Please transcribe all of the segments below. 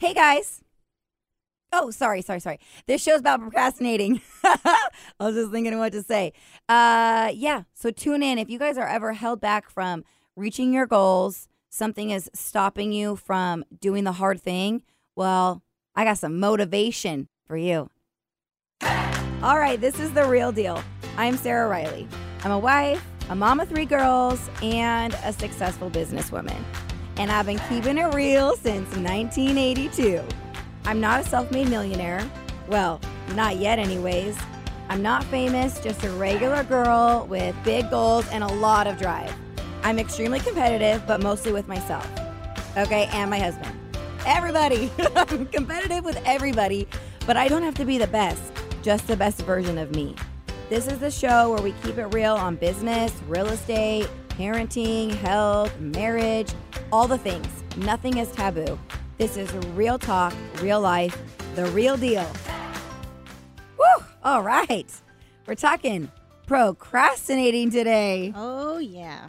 Hey guys. Oh, sorry, sorry, sorry. This show's about procrastinating. I was just thinking what to say. Uh yeah, so tune in if you guys are ever held back from reaching your goals, something is stopping you from doing the hard thing. Well, I got some motivation for you. All right, this is the real deal. I'm Sarah Riley. I'm a wife, a mom of three girls, and a successful businesswoman. And I've been keeping it real since 1982. I'm not a self made millionaire. Well, not yet, anyways. I'm not famous, just a regular girl with big goals and a lot of drive. I'm extremely competitive, but mostly with myself. Okay, and my husband. Everybody. I'm competitive with everybody, but I don't have to be the best, just the best version of me. This is the show where we keep it real on business, real estate, parenting, health, marriage, all the things. Nothing is taboo. This is real talk, real life, the real deal. Woo! All right. We're talking procrastinating today. Oh yeah.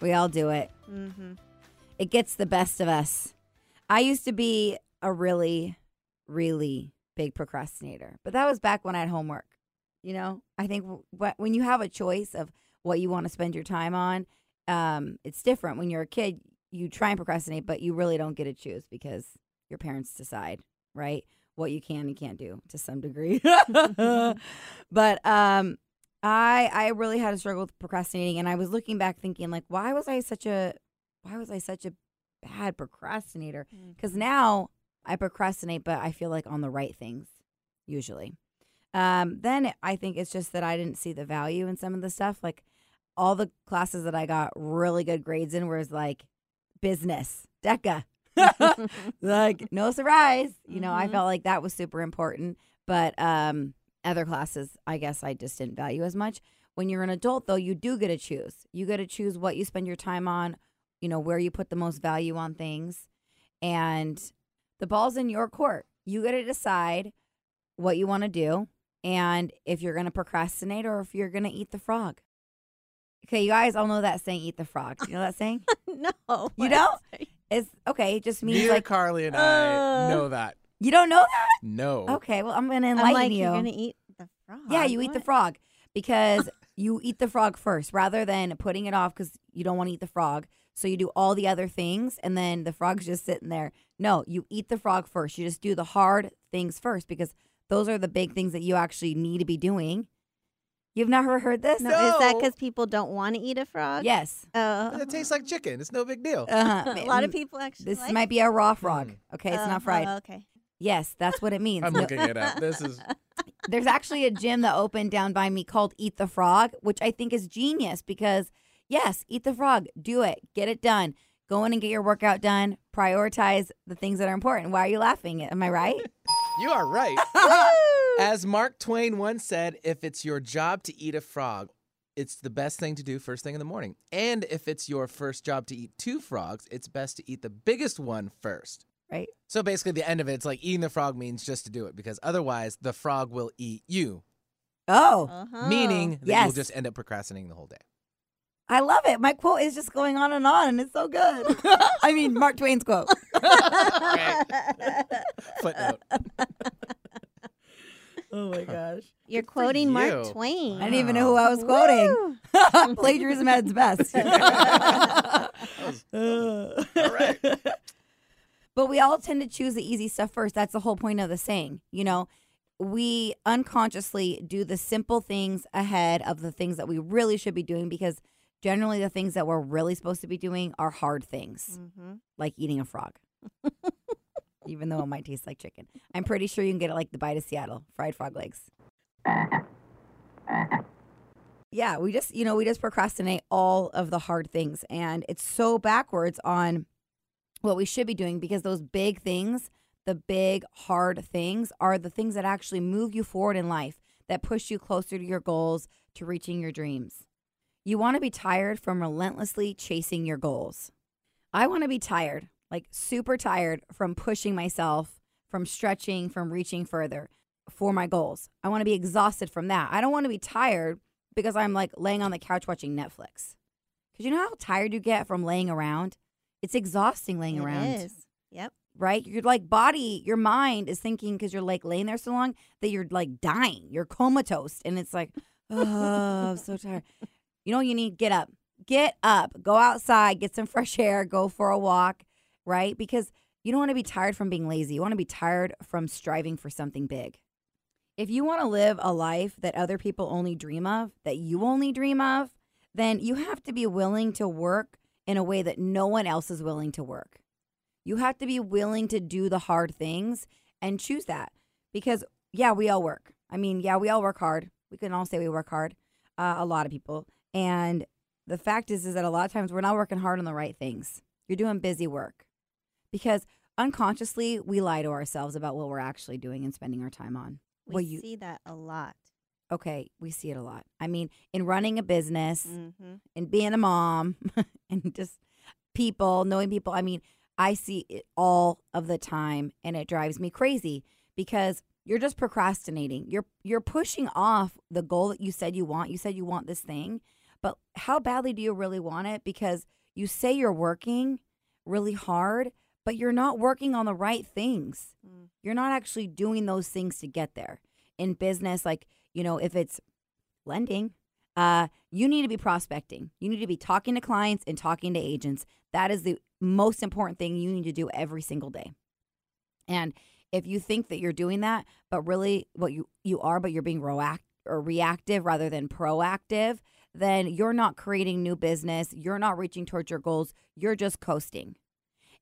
We all do it. Mm-hmm. It gets the best of us. I used to be a really, really big procrastinator, but that was back when I had homework. You know, I think when you have a choice of what you want to spend your time on, um, it's different. When you're a kid, you try and procrastinate, but you really don't get to choose because your parents decide, right? What you can and can't do to some degree. but um, I I really had a struggle with procrastinating, and I was looking back thinking like, why was I such a why was I such a bad procrastinator? Because now I procrastinate, but I feel like on the right things usually. Um, then I think it's just that I didn't see the value in some of the stuff. Like all the classes that I got really good grades in was like business, DECA. like no surprise, you know. I Mhm. felt like that was super important, but um, other classes, I guess I just didn't value as much. When you're an adult, though, you do get to choose. You get to choose what you spend your time on, you know, where you put the most value on things, and the ball's in your court. You get to decide what you want to do and if you're going to procrastinate or if you're going to eat the frog. Okay, you guys all know that saying, eat the frog. You know that saying? no. You don't? It's okay. It just means Neither like, Carly and I Uh, know that. you don't know that? No. Okay, well, I'm going to I'm enlighten like, you. you're gonna eat the frog. Yeah, you eat the frog because you eat the frog first rather than putting it off because you don't want to eat the frog. So you do all the other things and then the frog's just sitting there. No, you eat the frog first. You just do the hard things first because those are the big things that you actually need to be doing. You've never heard this? No, is that because people don't want to eat a frog? Yes. Oh. It tastes like chicken. It's no big deal. Uh-huh. a lot of people actually. This like might be a raw frog. Mm. Okay, it's not fried. oh, okay. Yes, that's what it means. I'm looking it up. This is There's actually a gym that opened down by me called Eat the Frog, which I think is genius because, yes, eat the frog, do it, get it done. Go in and get your workout done. Prioritize the things that are important. Why are you laughing? Am I right? you are right. As Mark Twain once said, if it's your job to eat a frog, it's the best thing to do first thing in the morning. And if it's your first job to eat two frogs, it's best to eat the biggest one first. Right. So basically, the end of it, it's like eating the frog means just to do it because otherwise the frog will eat you, Oh, Uh-huh. meaning that Yes. you'll just end up procrastinating the whole day. I love it. My quote is just going on and on, and it's so good. I mean, Mark Twain's quote. Footnote. Oh my gosh. You're Good for quoting Mark you. Twain. I didn't even know who I was quoting. Plagiarism at its best. All right. But we all tend to choose the easy stuff first. That's the whole point of the saying. You know, we unconsciously do the simple things ahead of the things that we really should be doing because generally the things that we're really supposed to be doing are hard things, Mhm. like eating a frog. Even though it might taste like chicken. I'm pretty sure you can get it like the bite of Seattle, fried frog legs. Yeah, we just, you know, we just procrastinate all of the hard things. And it's so backwards on what we should be doing because those big things, the big hard things, are the things that actually move you forward in life, that push you closer to your goals, to reaching your dreams. You want to be tired from relentlessly chasing your goals. I want to be tired, like super tired from pushing myself, from stretching, from reaching further for my goals. I want to be exhausted from that. I don't want to be tired because I'm like laying on the couch watching Netflix. Because you know how tired you get from laying around? It's exhausting laying It around. is. Yep. right? You're like body, your mind is thinking because you're like laying there so long that you're like dying. You're comatose. And it's like, oh, I'm so tired. You know, what you need get up, get up, go outside, get some fresh air, go for a walk, right? Because you don't want to be tired from being lazy. You want to be tired from striving for something big. If you want to live a life that other people only dream of, that you only dream of, then you have to be willing to work in a way that no one else is willing to work. You have to be willing to do the hard things and choose that because, yeah, we all work. I mean, yeah, we all work hard. We can all say we work hard, uh, a lot of people. And the fact is, is that a lot of times we're not working hard on the right things. You're doing busy work because unconsciously we lie to ourselves about what we're actually doing and spending our time on. We Well, you- see that a lot. Okay, we see it a lot. I mean, in running a business, Mm-hmm. and being a mom and just people, knowing people. I mean, I see it all of the time and it drives me crazy because you're just procrastinating. You're you're pushing off the goal that you said you want. You said you want this thing, but how badly do you really want it because you say you're working really hard, but you're not working on the right things. Mm. You're not actually doing those things to get there. In business like, you know, if it's lending, uh, you need to be prospecting. You need to be talking to clients and talking to agents. That is the most important thing you need to do every single day. And if you think that you're doing that, but really what you, you are, but you're being react or reactive rather than proactive, then you're not creating new business. You're not reaching towards your goals. You're just coasting.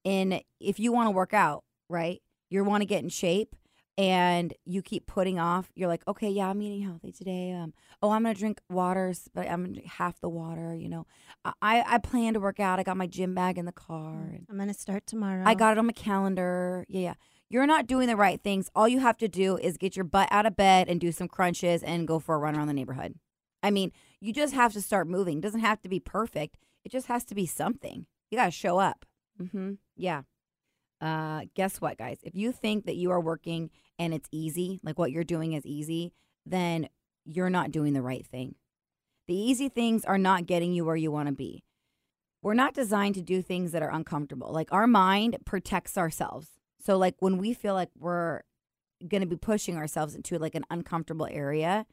And if you want to work out, right? You want to get in shape and you keep putting off you're like okay yeah i'm eating healthy today um oh i'm gonna drink waters but i'm gonna drink half the water you know i i plan to work out i got my gym bag in the car and I'm gonna start tomorrow. i got it on my calendar yeah yeah you're not doing the right things all you have to do is get your butt out of bed and do some crunches and go for a run around the neighborhood i mean you just have to start moving it doesn't have to be perfect it just has to be something you gotta show up mm-hmm yeah uh, guess what, guys? If you think that you are working and it's easy, like what you're doing is easy, then you're not doing the right thing. The easy things are not getting you where you want to be. We're not designed to do things that are uncomfortable. Like our mind protects ourselves. So, like when we feel like we're going to be pushing ourselves into like an uncomfortable area,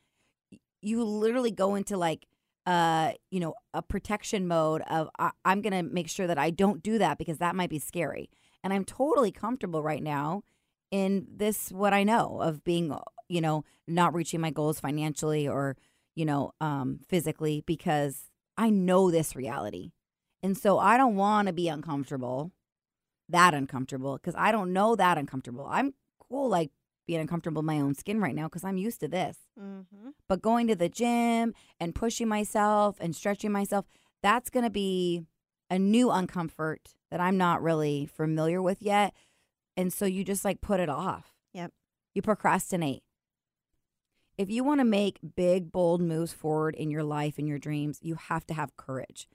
you literally go into like, uh, you know, a protection mode of I- I'm going to make sure that I don't do that because that might be scary and I'm totally comfortable right now in this what I know of being you know not reaching my goals financially or you know um physically because I know this reality. And so I don't want to be uncomfortable that uncomfortable because I don't know that uncomfortable. I'm cool like being uncomfortable in my own skin right now because I'm used to this. Mm-hmm. But going to the gym and pushing myself and stretching myself, that's going to be a new uncomfort that I'm not really familiar with yet. And so you just like put it off. Yep. You procrastinate. If you want to make big, bold moves forward in your life and your dreams, you have to have courage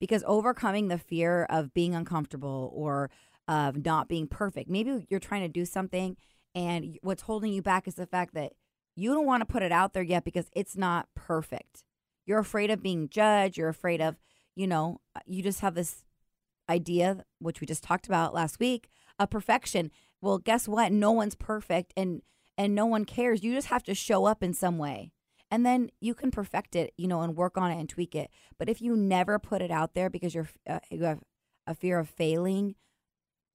because overcoming the fear of being uncomfortable or of not being perfect, maybe you're trying to do something and what's holding you back is the fact that you don't want to put it out there yet because it's not perfect. You're afraid of being judged. You're afraid of, you know, uh, you just have this idea, which we just talked about last week, of perfection. Well, guess what? No one's perfect and and no one cares. You just have to show up in some way. And then you can perfect it, you know, and work on it and tweak it. But if you never put it out there because you're uh, you have a fear of failing,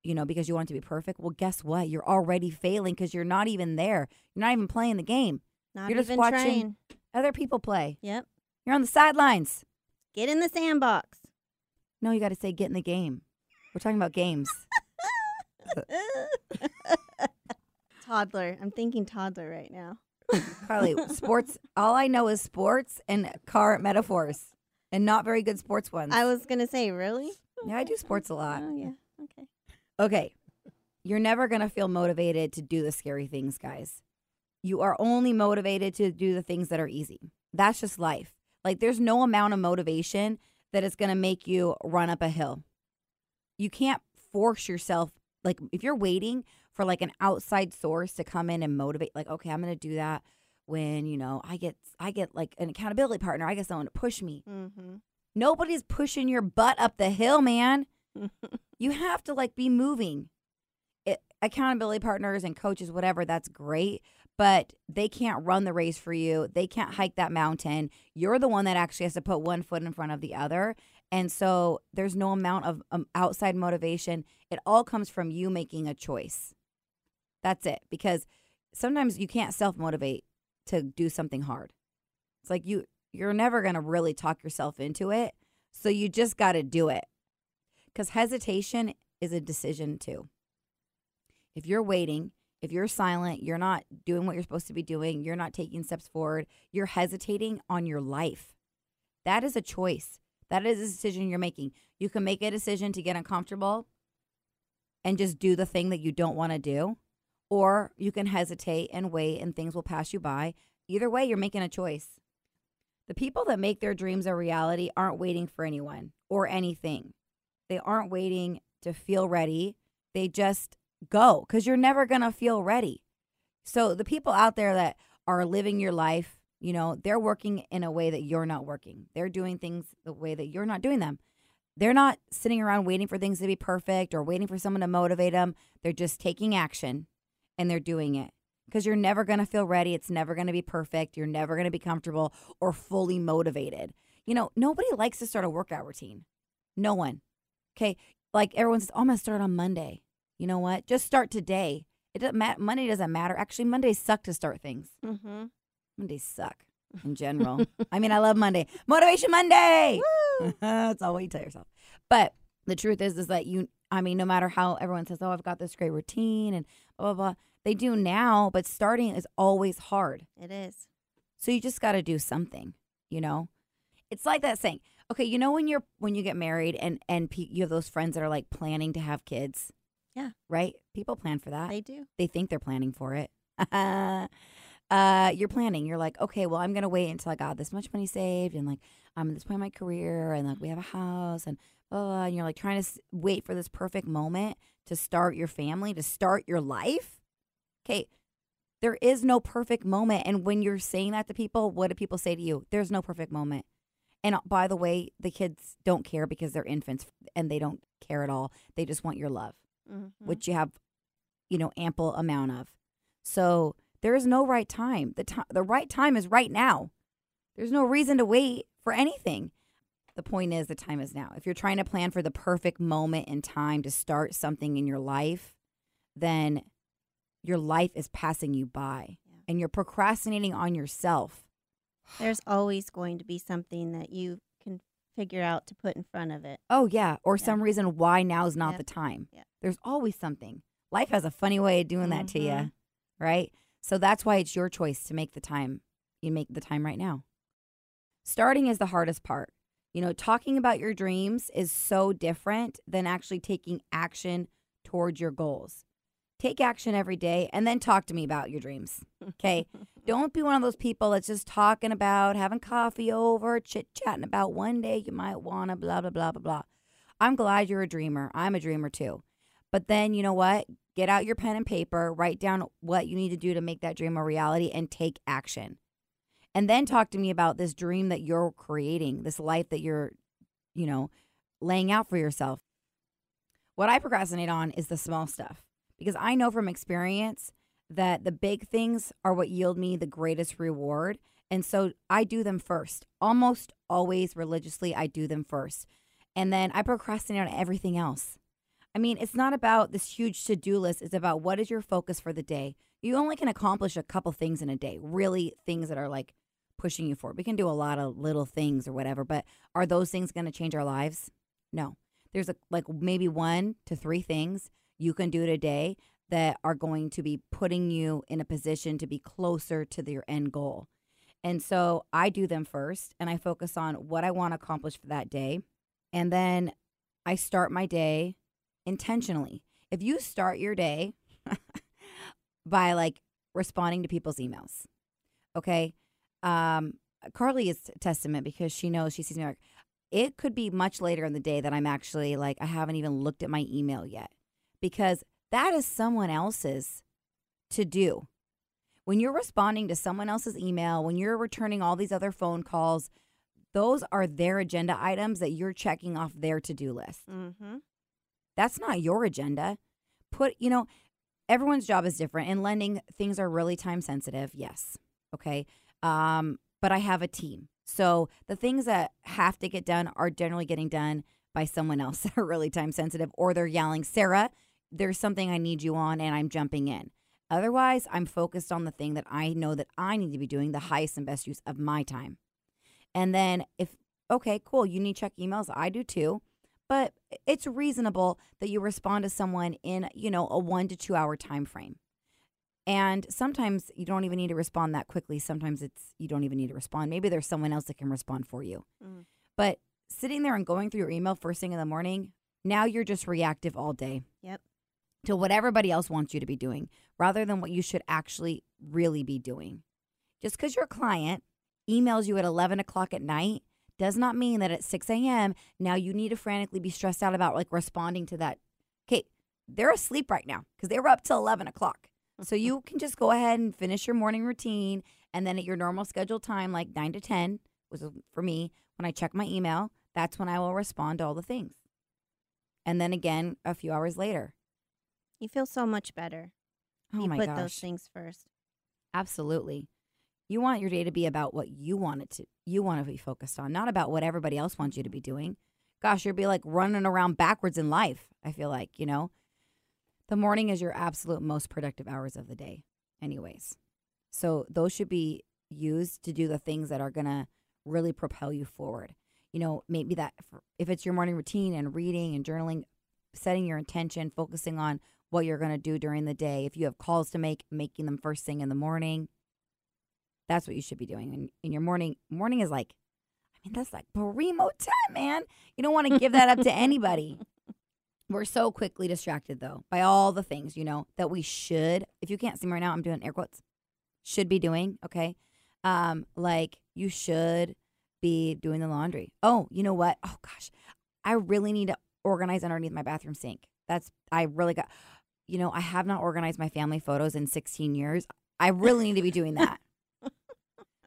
you know, because you want it to be perfect, well, guess what? You're already failing because you're not even there. You're not even playing the game. Not You're just even watching- trying. Other people play. Yep. You're on the sidelines. Get in the sandbox. No, you got to say get in the game. We're talking about games. toddler. I'm thinking toddler right now. Carly, sports, all I know is sports and car metaphors and not very good sports ones. I was gonna say, really? yeah, I do sports a lot. Oh yeah. Okay. Okay. You're never going to feel motivated to do the scary things, guys. You are only motivated to do the things that are easy. That's just life. Like, there's no amount of motivation that is going to make you run up a hill. You can't force yourself. Like, if you're waiting for like an outside source to come in and motivate, like, okay, I'm going to do that when, you know, I get, I get like an accountability partner. I get someone to push me. Mm-hmm. Nobody's pushing your butt up the hill, man. You have to like be moving. It, accountability partners and coaches, whatever, that's great. But they can't run the race for you. They can't hike that mountain. You're the one that actually has to put one foot in front of the other. And so there's no amount of um, outside motivation. It all comes from you making a choice. That's it. Because sometimes you can't self motivate to do something hard. It's like you you're never going to really talk yourself into it. So you just got to do it. Cuz hesitation is a decision too. If you're waiting, if you're silent, you're not doing what you're supposed to be doing, you're not taking steps forward, you're hesitating on your life. That is a choice. That is a decision you're making. You can make a decision to get uncomfortable and just do the thing that you don't want to do, or you can hesitate and wait and things will pass you by. Either way, you're making a choice. The people that make their dreams a reality aren't waiting for anyone or anything. They aren't waiting to feel ready. They just go because you're never going to feel ready. So, the people out there that are living your life, you know, they're working in a way that you're not working. They're doing things the way that you're not doing them. They're not sitting around waiting for things to be perfect or waiting for someone to motivate them. They're just taking action and they're doing it because you're never going to feel ready. It's never going to be perfect. You're never going to be comfortable or fully motivated. You know, nobody likes to start a workout routine. No one. Okay. Like everyone says, oh, I'm going to start on Monday. You know what? Just start today. It doesn't matter. Monday doesn't matter. Actually, Mondays suck to start things. Mm-hmm. Mondays suck in general. I mean, I love Monday. Motivation Monday. That's all what you tell yourself. But the truth is, is that you, I mean, no matter how everyone says, oh, I've got this great routine and blah, blah, blah, they do now, but starting is always hard. It is. So you just got to do something, you know? It's like that saying, okay, you know, when you're, when you get married and, and pe- you have those friends that are like planning to have kids. Yeah. Right? People plan for that They do. they think they're planning for it. uh, you're planning. You're like, okay, well, I'm gonna wait until I got this much money saved, and like I'm at this point in my career, and like we have a house, and blah, blah, blah, and you're like trying to s- wait for this perfect moment to start your family, to start your life. Okay, there is no perfect moment, and when you're saying that to people, what do people say to you? There's no perfect moment. And uh, by the way, the kids don't care because they're infants and they don't care at all. They just want your love Mm-hmm. which you have, you know, ample amount of. So there is no right time. The time, the right time is right now. There's no reason to wait for anything. The point is, the time is now. If you're trying to plan for the perfect moment in time to start something in your life, then your life is passing you by, Yeah. and you're procrastinating on yourself. There's always going to be something that you can figure out to put in front of it. Oh yeah, or Yeah. some reason why now's not Yep. the time. Yep. There's always something. Life has a funny way of doing that to you, mm-hmm. right? So that's why it's your choice to make the time. You make the time right now. Starting is the hardest part. You know, talking about your dreams is so different than actually taking action towards your goals. Take action every day and then talk to me about your dreams. Okay. Don't be one of those people that's just talking about having coffee over, chit chatting about one day you might want to, blah, blah, blah, blah, blah. I'm glad you're a dreamer. I'm a dreamer too. But then, you know what? Get out your pen and paper, write down what you need to do to make that dream a reality, and take action. And then talk to me about this dream that you're creating, this life that you're, you know, laying out for yourself. What I procrastinate on is the small stuff because I know from experience that the big things are what yield me the greatest reward. And so I do them first. Almost always religiously, I do them first. And then I procrastinate on everything else. I mean, it's not about this huge to do list, it's about what is your focus for the day. You only can accomplish a couple things in a day, really things that are like pushing you forward. We can do a lot of little things or whatever, but are those things going to change our lives? No. There's a, like maybe one to three things you can do today that are going to be putting you in a position to be closer to your end goal. And so I do them first and I focus on what I want to accomplish for that day. And then I start my day intentionally. If you start your day by like responding to people's emails, okay? Um, Carly is testament because she knows she sees me like, it could be much later in the day that I'm actually like, I haven't even looked at my email yet because that is someone else's to do. When you're responding to someone else's email, when you're returning all these other phone calls, those are their agenda items that you're checking off their to do list. Mm-hmm. That's not your agenda. Put, you know, everyone's job is different. In lending, things are really time sensitive. Yes. Okay. Um, but I have a team. So the things that have to get done are generally getting done by someone else that are really time sensitive, or they're yelling, Sarah, there's something I need you on, and I'm jumping in. Otherwise, I'm focused on the thing that I know that I need to be doing the highest and best use of my time. And then if okay, cool, you need to check emails, I do too. But it's reasonable that you respond to someone in, you know, a 1 to 2 hour time frame. And sometimes you don't even need to respond that quickly. Sometimes it's you don't even need to respond. Maybe there's someone else that can respond for you. Mm. But sitting there and going through your email first thing in the morning, now you're just reactive all day Yep. To what everybody else wants you to be doing rather than what you should actually really be doing. Just because your client emails you at 11 o'clock at night does not mean that at 6 a.m. now you need to frantically be stressed out about like responding to that. Okay, they're asleep right now because they were up till 11 o'clock. So you can just go ahead and finish your morning routine. And then at your normal scheduled time, like 9 to 10, was for me, when I check my email, that's when I will respond to all the things. And then again, a few hours later. You feel so much better. Oh you my put gosh. those things first. Absolutely. You want your day to be about what you want it to you want to be focused on, not about what everybody else wants you to be doing. Gosh, you'd be like running around backwards in life, I feel like, you know. The morning is your absolute most productive hours of the day, anyways. So those should be used to do the things that are going to really propel you forward. You know, maybe that if it's your morning routine and reading and journaling, setting your intention, focusing on what you're going to do during the day. If you have calls to make, making them first thing in the morning. That's what you should be doing. In, in your morning, morning is like, I mean, that's like primo time, man. You don't want to give that up to anybody. We're so quickly distracted, though, by all the things, you know, that we should. If you can't see me right now, I'm doing air quotes. Should be doing, okay? Um, like you should be doing the laundry. Oh, you know what? Oh gosh, I really need to organize underneath my bathroom sink. That's I really got. You know, I have not organized my family photos in 16 years. I really need to be doing that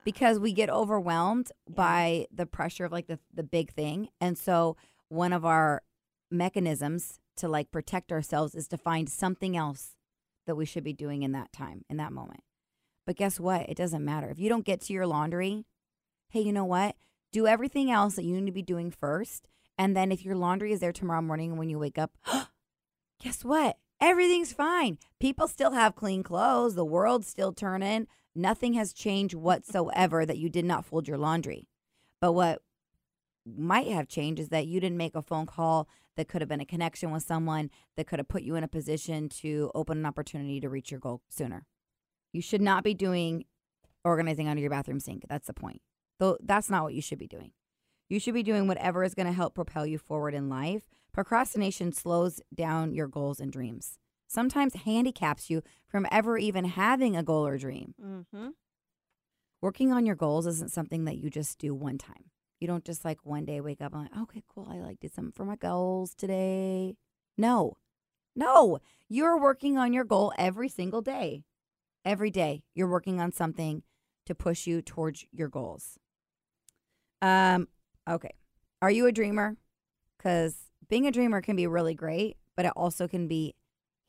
because we get overwhelmed Yeah. by the pressure of like the the big thing, and so one of our mechanisms to like protect ourselves is to find something else that we should be doing in that time in that moment. But guess what? It doesn't matter if you don't get to your laundry. Hey, you know what? Do everything else that you need to be doing first, and then if your laundry is there tomorrow morning when you wake up, guess what? Everything's fine. People still have clean clothes. The world's still turning. Nothing has changed whatsoever that you did not fold your laundry. But what might have changed is that you didn't make a phone call that could have been a connection with someone that could have put you in a position to open an opportunity to reach your goal sooner. You should not be doing organizing under your bathroom sink. That's the point. Though that's not what you should be doing. You should be doing whatever is going to help propel you forward in life. Procrastination slows down your goals and dreams. Sometimes handicaps you from ever even having a goal or dream. Mm-hmm. Working on your goals isn't something that you just do one time. You don't just like one day wake up and like, okay, cool, I like did something for my goals today. No. No. You're working on your goal every single day. Every day you're working on something to push you towards your goals. Um okay. Are you a dreamer? Cuz being a dreamer can be really great, but it also can be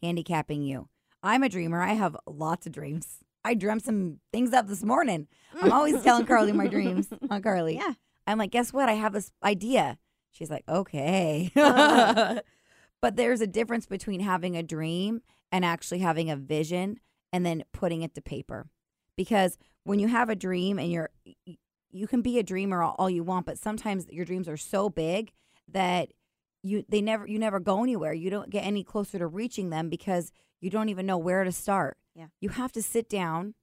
handicapping you. I'm a dreamer. I have lots of dreams. I dreamt some things up this morning. I'm always telling Carly my dreams. Huh, Carly? Yeah. I'm like, guess what? I have this idea. She's like, okay. Uh-huh. but there's a difference between having a dream and actually having a vision and then putting it to paper. Because when you have a dream and you're, you can be a dreamer all, all you want, but sometimes your dreams are so big that you they never you never go anywhere. You don't get any closer to reaching them because you don't even know where to start. Yeah. You have to sit down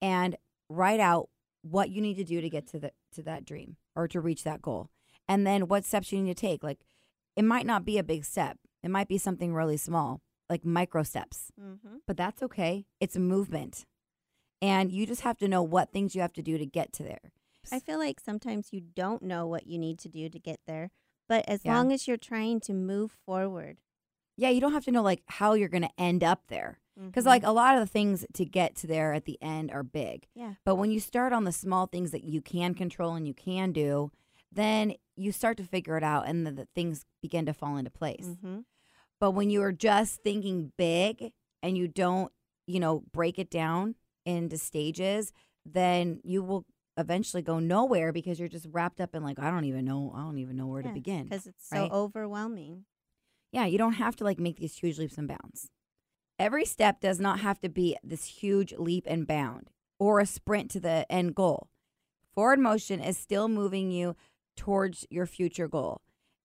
and write out what you need to do to get to the to that dream or to reach that goal. And then what steps you need to take. Like it might not be a big step. It might be something really small, like micro steps. Mm-hmm. But that's okay. It's a movement. And you just have to know what things you have to do to get to there. I feel like sometimes you don't know what you need to do to get there, but as Yeah. long as you're trying to move forward, Yeah, you don't have to know like how you're going to end up there. Because Mhm. like a lot of the things to get to there at the end are big. yeah, But when you start on the small things that you can control and you can do, then you start to figure it out and the, the things begin to fall into place. mm-hmm. But when you are just thinking big and you don't, you know, break it down into stages, then you will eventually go nowhere because you're just wrapped up in like I don't even know I don't even know where to begin. because it's so right? overwhelming. Yeah, you don't have to like make these huge leaps and bounds. Every step does not have to be this huge leap and bound or a sprint to the end goal. Forward motion is still moving you towards your future goal.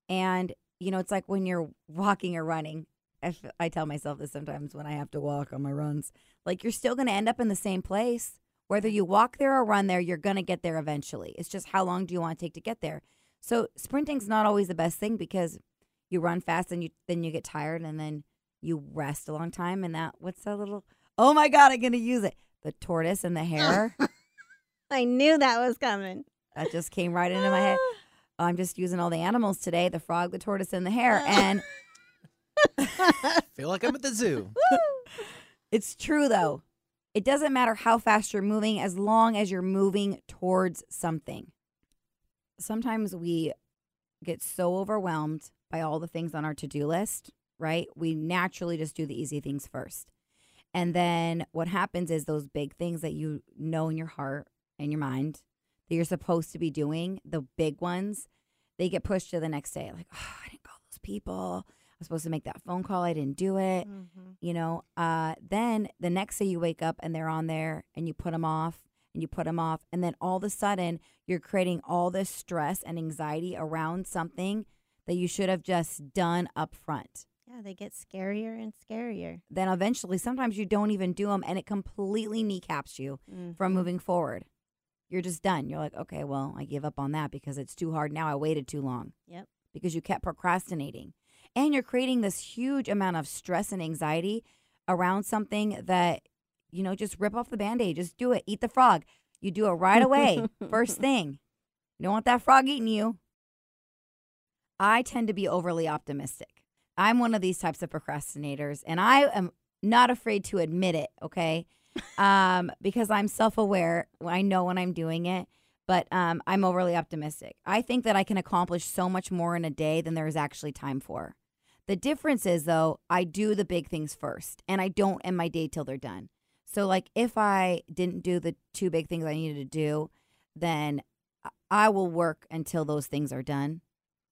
And, you know, it's like when you're walking or running. I, f- I tell myself this sometimes when I have to walk on my runs. Like, you're still going to end up in the same place. Whether you walk there or run there, you're going to get there eventually. It's just how long do you want to take to get there? So, sprinting's not always the best thing because you run fast and you then you get tired and then you rest a long time and that what's that little oh my god i'm gonna use it the tortoise and the hare I knew that was coming. that just came right into my head i'm just using all the animals today the frog the tortoise and the hare and Feel like I'm at the zoo. it's true though it doesn't matter how fast you're moving as long as you're moving towards something. Sometimes we get so overwhelmed by all the things on our to-do list right? We naturally just do the easy things first. And then what happens is those big things that you know in your heart and your mind that you're supposed to be doing the big ones they get pushed to the next day. Like oh i didn't call those people was supposed to make that phone call i didn't do it Mm-hmm. you know uh, then the next day you wake up and they're on there and you put them off and you put them off and then all of a sudden you're creating all this stress and anxiety around something that you should have just done up front Yeah, they get scarier and scarier. then eventually sometimes you don't even do them and it completely kneecaps you from Mhm. moving forward you're just done you're like okay well i give up on that because it's too hard now i waited too long Yep. because you kept procrastinating and you're creating this huge amount of stress and anxiety around something that you know just rip off the band-aid just do it eat the frog. You do it right away. First thing you don't want that frog eating you. I tend to be overly optimistic. I'm one of these types of procrastinators and i am not afraid to admit it okay? Um because i'm self-aware. I know when i'm doing it but um, I'm overly optimistic. I think that I can accomplish so much more in a day than there is actually time for. The difference is, though, I do the big things first and I don't end my day till they're done. So, like, if I didn't do the two big things I needed to do, then I- will work until those things are done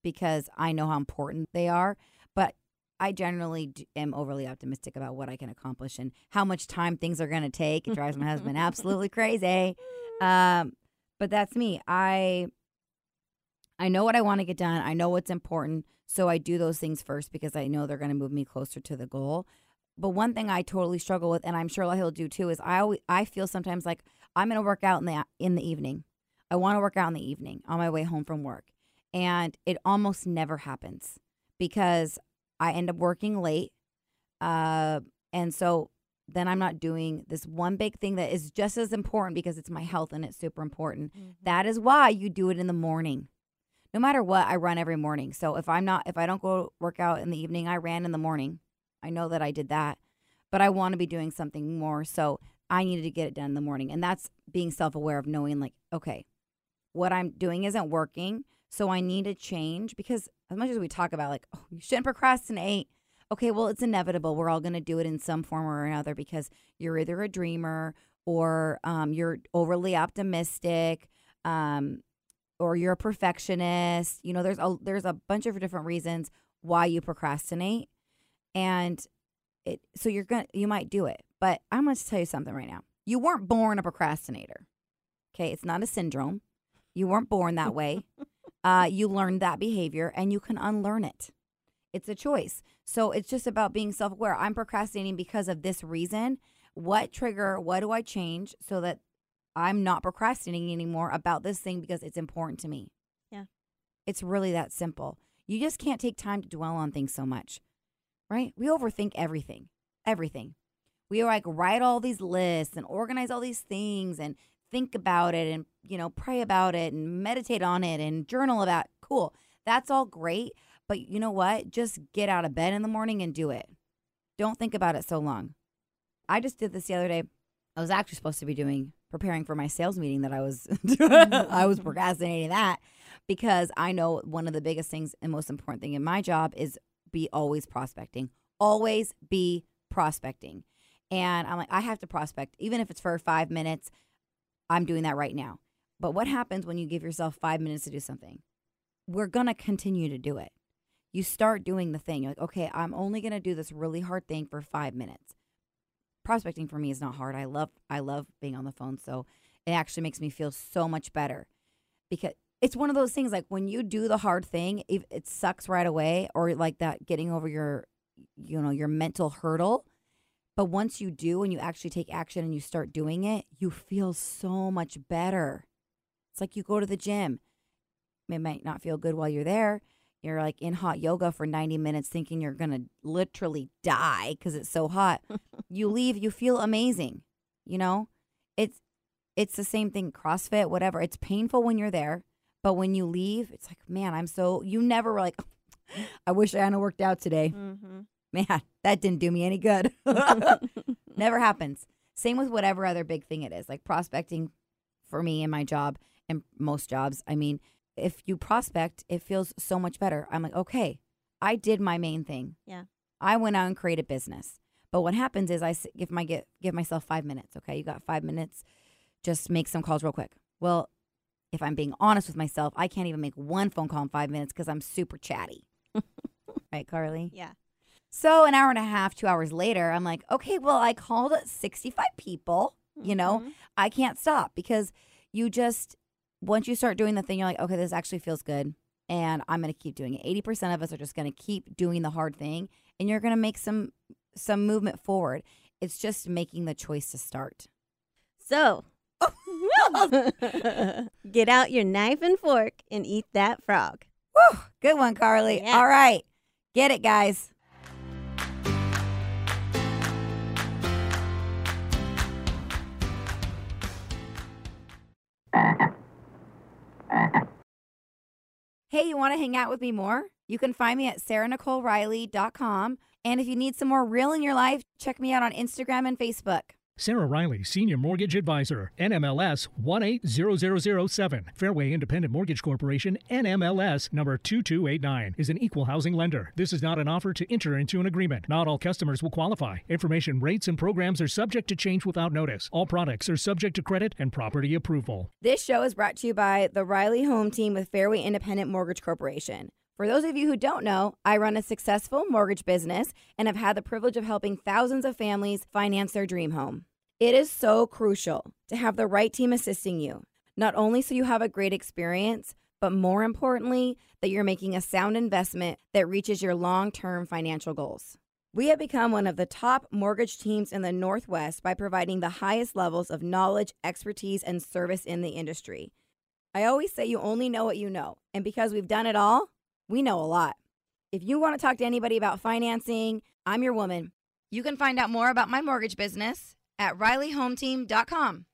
because I know how important they are. But I generally am overly optimistic about what I can accomplish and how much time things are going to take. It drives my husband absolutely crazy. Um, but that's me. I I know what I want to get done. I know what's important, so I do those things first because I know they're going to move me closer to the goal. But one thing I totally struggle with, and I'm sure he'll do too, is I always I feel sometimes like I'm going to work out in the in the evening. I want to work out in the evening on my way home from work, and it almost never happens because I end up working late, uh, and so then I'm not doing this one big thing that is just as important because it's my health and it's super important. Mhm. That is why you do it in the morning. No matter what, I run every morning. So if I'm not if I don't go work out in the evening, I ran in the morning. I know that I did that. But I want to be doing something more. So I needed to get it done in the morning. And that's being self-aware of knowing like, okay, what I'm doing isn't working. So I need to change because as much as we talk about like, oh, you shouldn't procrastinate. Okay, well, it's inevitable. We're all going to do it in some form or another because you're either a dreamer or um, you're overly optimistic. Um, or you're a perfectionist. You know, there's a there's a bunch of different reasons why you procrastinate, and it so you're gonna you might do it. But I'm going to tell you something right now. You weren't born a procrastinator. Okay, it's not a syndrome. You weren't born that way. uh, you learned that behavior, and you can unlearn it. It's a choice. So it's just about being self aware. I'm procrastinating because of this reason. What trigger? What do I change so that I'm not procrastinating anymore about this thing because it's important to me. Yeah. It's really that simple. You just can't take time to dwell on things so much, right? We overthink everything, everything. We like write all these lists and organize all these things and think about it and, you know, pray about it and meditate on it and journal about Cool. That's all great. But you know what? Just get out of bed in the morning and do it. Don't think about it so long. I just did this the other day. I was actually supposed to be doing preparing for my sales meeting that I was mm-hmm. I was procrastinating that because I know one of the biggest things and most important thing in my job is be always prospecting. Always be prospecting. And I'm like, I have to prospect, even if it's for five minutes. I'm doing that right now. But what happens when you give yourself five minutes to do something? We're going to continue to do it. You start doing the thing. You're like, okay, I'm only going to do this really hard thing for five minutes. Prospecting for me is not hard. I love, I love being on the phone. So it actually makes me feel so much better because it's one of those things like when you do the hard thing, if it sucks right away or like that getting over your, you know, your mental hurdle. But once you do and you actually take action and you start doing it, you feel so much better. It's like you go to the gym. It might not feel good while you're there. You're like in hot yoga for 90 minutes thinking you're going to literally die because it's so hot. you leave, you feel amazing. You know? It's it's the same thing CrossFit, whatever. It's painful when you're there, but when you leave, it's like, man, I'm so you never were like I wish I hadn't worked out today. Mm-hmm. Man, that didn't do me any good. Never happens. Same with whatever other big thing it is, like prospecting for me in my job and most jobs. I mean, if you prospect, it feels so much better. I'm like, okay, I did my main thing. Yeah. I went out and created business. But what happens is I give my get give myself five minutes. Okay, you got five minutes. Just make some calls real quick. Well, if I'm being honest with myself, I can't even make one phone call in five minutes because I'm super chatty. right, Carly? Yeah. So an hour and a half, two hours later, I'm like, okay, well, I called 65 people. You know, Mhm. I can't stop because you just, once you start doing the thing, you're like, okay, this actually feels good. And I'm going to keep doing it. 80% of us are just going to keep doing the hard thing and you're going to make some, some movement forward. It's just making the choice to start. So, get out your knife and fork and eat that frog. Woo, good one, Carly. Yeah. All right. Get it, guys. Hey, you want to hang out with me more? You can find me at sarahnicoleriley.com. And if you need some more real in your life, check me out on Instagram and Facebook. Sarah Riley, Senior Mortgage Advisor, NMLS 180007. Fairway Independent Mortgage Corporation, NMLS number 2289, is an equal housing lender. This is not an offer to enter into an agreement. Not all customers will qualify. Information, rates, and programs are subject to change without notice. All products are subject to credit and property approval. This show is brought to you by the Riley Home Team with Fairway Independent Mortgage Corporation. For those of you who don't know, I run a successful mortgage business and have had the privilege of helping thousands of families finance their dream home. It is so crucial to have the right team assisting you, not only so you have a great experience, but more importantly, that you're making a sound investment that reaches your long term financial goals. We have become one of the top mortgage teams in the Northwest by providing the highest levels of knowledge, expertise, and service in the industry. I always say you only know what you know. And because we've done it all, we know a lot. If you want to talk to anybody about financing, I'm your woman. You can find out more about my mortgage business at rileyhometeam.com.